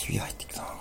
ひび入ってきたな。